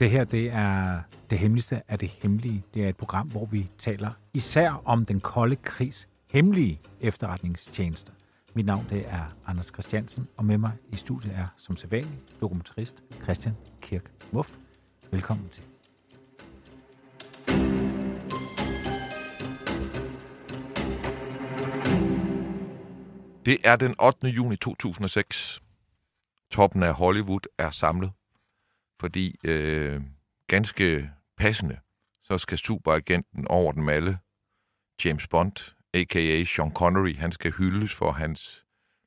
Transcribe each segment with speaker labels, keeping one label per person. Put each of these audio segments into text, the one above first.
Speaker 1: Det her, det er det hemmeligste af det hemmelige. Det er et program, hvor vi taler især om den kolde krigs hemmelige efterretningstjenester. Mit navn det er Anders Christiansen, og med mig i studiet er som sædvanlig dokumentarist Christian Kirk Muff. Velkommen til.
Speaker 2: Det er den 8. juni 2006. Toppen af Hollywood er samlet fordi øh, ganske passende, så skal superagenten over den alle, James Bond, a.k.a. Sean Connery, han skal hyldes for hans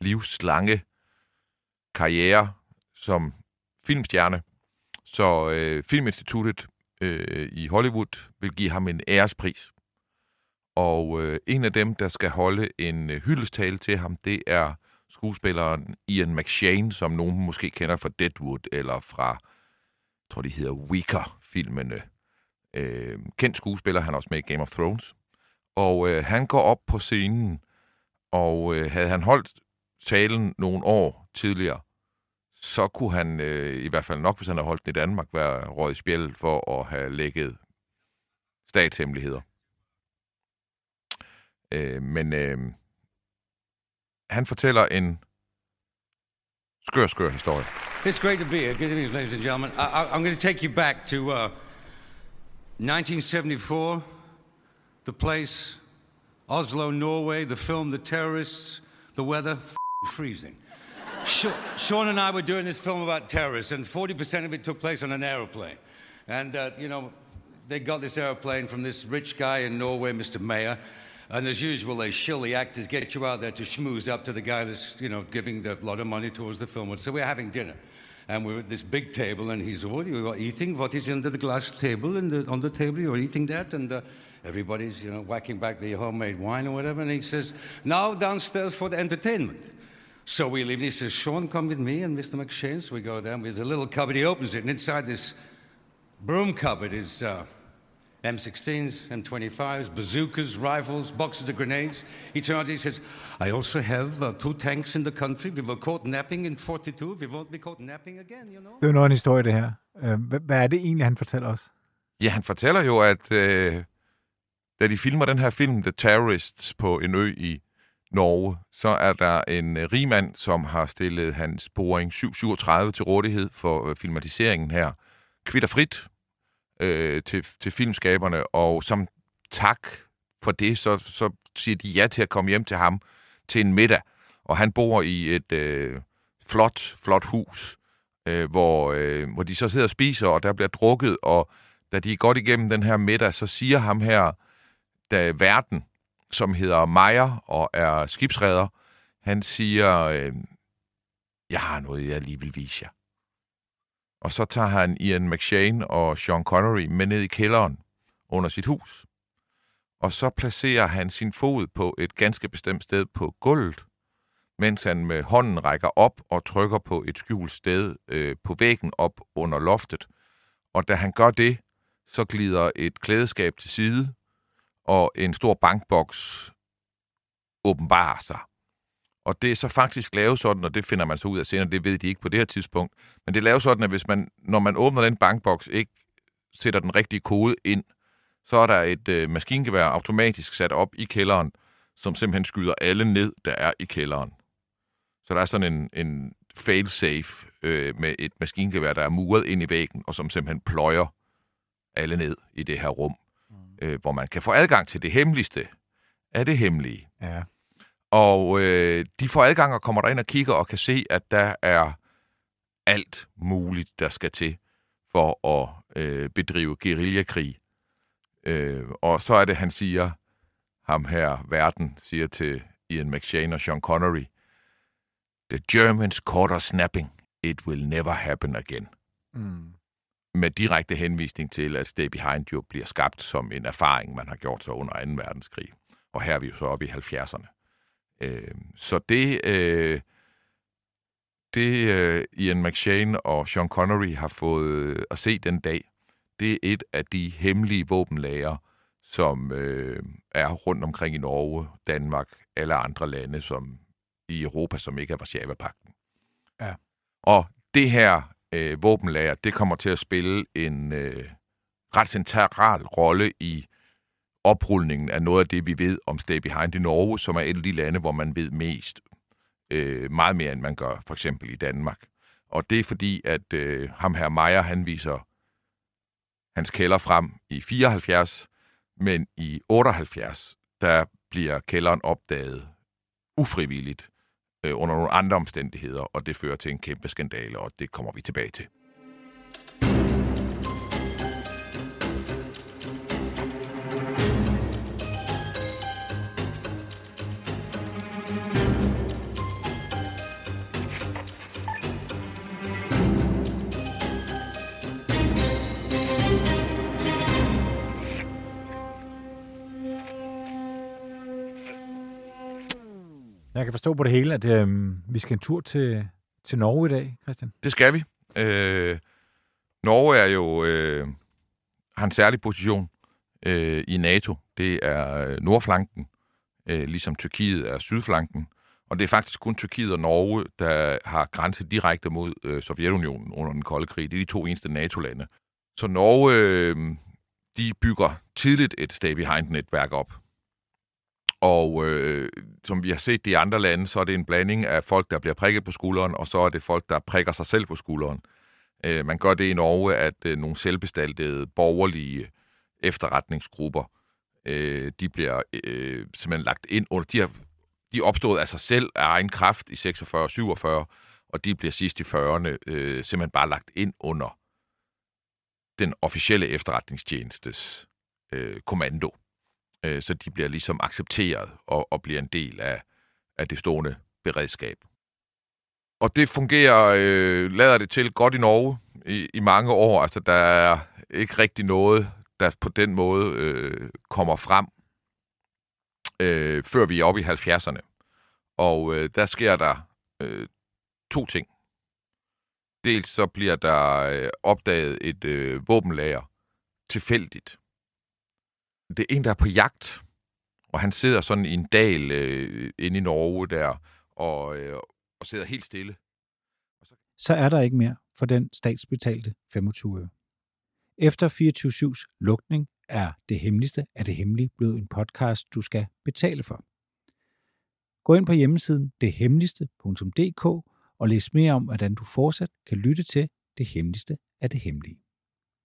Speaker 2: livslange karriere som filmstjerne. Så øh, Filminstituttet øh, i Hollywood vil give ham en ærespris. Og øh, en af dem, der skal holde en øh, hyldestale til ham, det er skuespilleren Ian McShane, som nogen måske kender fra Deadwood eller fra tror de hedder Wicker-filmene. Øh, kendt skuespiller, han er også med i Game of Thrones. Og øh, han går op på scenen, og øh, havde han holdt talen nogle år tidligere, så kunne han, øh, i hvert fald nok hvis han havde holdt den i Danmark, være råd i spjæld for at have lægget statshemmeligheder. Øh, men øh, han fortæller en skør, skør historie.
Speaker 3: It's great to be here. Good evening, ladies and gentlemen. I, am going to take you back to uh, 1974, the place, Oslo, Norway, the film The Terrorists, the weather, freezing. Sean and I were doing this film about terrorists, and 40% of it took place on an aeroplane. And, uh, you know, they got this airplane from this rich guy in Norway, Mr. Mayer. And as usual, they shill the actors, get you out there to schmooze up to the guy that's, you know, giving a lot of money towards the film. So we're having dinner. And we're at this big table, and he's, what you are eating? What is under the glass table? And on the table, you're eating that? And uh, everybody's, you know, whacking back the homemade wine or whatever. And he says, now downstairs for the entertainment. So we leave, and he says, Sean, come with me and Mr. McShane. So we go down, there's a little cupboard, he opens it, and inside this broom cupboard is uh, M16s, M25s, bazookas, rifles, boxes of grenades. He turns, he says, I also have uh, two tanks in the country. We were caught napping in 42. We won't be caught napping again, you know.
Speaker 1: Det er noget en historie, det her. Øh, hvad er det egentlig, han fortæller os?
Speaker 2: Ja, han fortæller jo, at øh, da de filmer den her film, The Terrorists, på en ø i Norge, så er der en øh, rigmand, som har stillet hans Boeing 737 til rådighed for øh, filmatiseringen her. Kvitterfrit, øh, til, til filmskaberne, og som tak for det, så, så siger de ja til at komme hjem til ham til en middag. Og han bor i et øh, flot, flot hus, øh, hvor, øh, hvor de så sidder og spiser, og der bliver drukket, og da de er godt igennem den her middag, så siger ham her, da verden, som hedder Meyer og er skibsredder, han siger, øh, jeg har noget, jeg lige vil vise jer. Og så tager han Ian McShane og Sean Connery med ned i kælderen under sit hus. Og så placerer han sin fod på et ganske bestemt sted på gulvet, mens han med hånden rækker op og trykker på et skjult sted øh, på væggen op under loftet. Og da han gør det, så glider et klædeskab til side, og en stor bankboks åbenbarer sig. Og det er så faktisk lavet sådan, og det finder man så ud af senere, det ved de ikke på det her tidspunkt, men det er lavet sådan, at hvis man, når man åbner den bankboks, ikke sætter den rigtige kode ind, så er der et øh, maskingevær automatisk sat op i kælderen, som simpelthen skyder alle ned, der er i kælderen. Så der er sådan en, en fail-safe øh, med et maskingevær, der er muret ind i væggen, og som simpelthen pløjer alle ned i det her rum, mm. øh, hvor man kan få adgang til det hemmeligste af det hemmelige.
Speaker 1: Ja.
Speaker 2: Og øh, de får adgang og kommer der ind og kigger og kan se, at der er alt muligt, der skal til for at øh, bedrive guerillakrig. Øh, og så er det, han siger, ham her, verden, siger til Ian McShane og Sean Connery, The Germans caught us snapping It Will Never Happen Again.
Speaker 1: Mm.
Speaker 2: Med direkte henvisning til, at Stay Behind jo bliver skabt som en erfaring, man har gjort sig under 2. verdenskrig. Og her er vi jo så oppe i 70'erne. Øh, så det, øh, det øh, Ian McShane og Sean Connery har fået at se den dag, det er et af de hemmelige våbenlager, som øh, er rundt omkring i Norge, Danmark, alle andre lande som i Europa, som ikke er Varsava-pakten.
Speaker 1: Ja.
Speaker 2: Og det her øh, våbenlager, det kommer til at spille en øh, ret central rolle i oprulningen af noget af det, vi ved om Stay Behind i Norge, som er et af de lande, hvor man ved mest. Øh, meget mere, end man gør for eksempel i Danmark. Og det er fordi, at øh, ham her Meyer, han viser hans kælder frem i 74, men i 78, der bliver kælderen opdaget ufrivilligt øh, under nogle andre omstændigheder, og det fører til en kæmpe skandale, og det kommer vi tilbage til.
Speaker 1: Jeg kan forstå på det hele, at øh, vi skal en tur til, til Norge i dag, Christian.
Speaker 2: Det skal vi. Øh, Norge er jo øh, har en særlig position øh, i NATO. Det er øh, nordflanken, øh, ligesom Tyrkiet er sydflanken. Og det er faktisk kun Tyrkiet og Norge, der har grænse direkte mod øh, Sovjetunionen under den kolde krig. Det er de to eneste NATO-lande. Så Norge, øh, de bygger tidligt et stay behind-netværk op. Og øh, som vi har set i andre lande, så er det en blanding af folk, der bliver prikket på skulderen, og så er det folk, der prikker sig selv på skulderen. Øh, man gør det i Norge, at øh, nogle selvbestaltede borgerlige efterretningsgrupper, øh, de bliver øh, simpelthen lagt ind under, de, har, de er opstået af sig selv af egen kraft i 46 og 47, og de bliver sidst i 40'erne øh, simpelthen bare lagt ind under den officielle efterretningstjenestes øh, kommando øh, så de bliver ligesom accepteret og, og bliver en del af, af det stående beredskab. Og det fungerer, øh, lader det til, godt i Norge i, i mange år. Altså, der er ikke rigtig noget, der på den måde øh, kommer frem, øh, før vi er oppe i 70'erne. Og øh, der sker der øh, to ting. Dels så bliver der øh, opdaget et øh, våbenlager tilfældigt det er en, der er på jagt, og han sidder sådan i en dal øh, inde i Norge der, og, øh, og sidder helt stille.
Speaker 1: Og så... så er der ikke mere for den statsbetalte 25 øre. Efter 24-7's lukning er Det Hemmeligste af det Hemmelige blevet en podcast, du skal betale for. Gå ind på hjemmesiden dethemmeligste.dk og læs mere om, hvordan du fortsat kan lytte til Det Hemmeligste af det Hemmelige.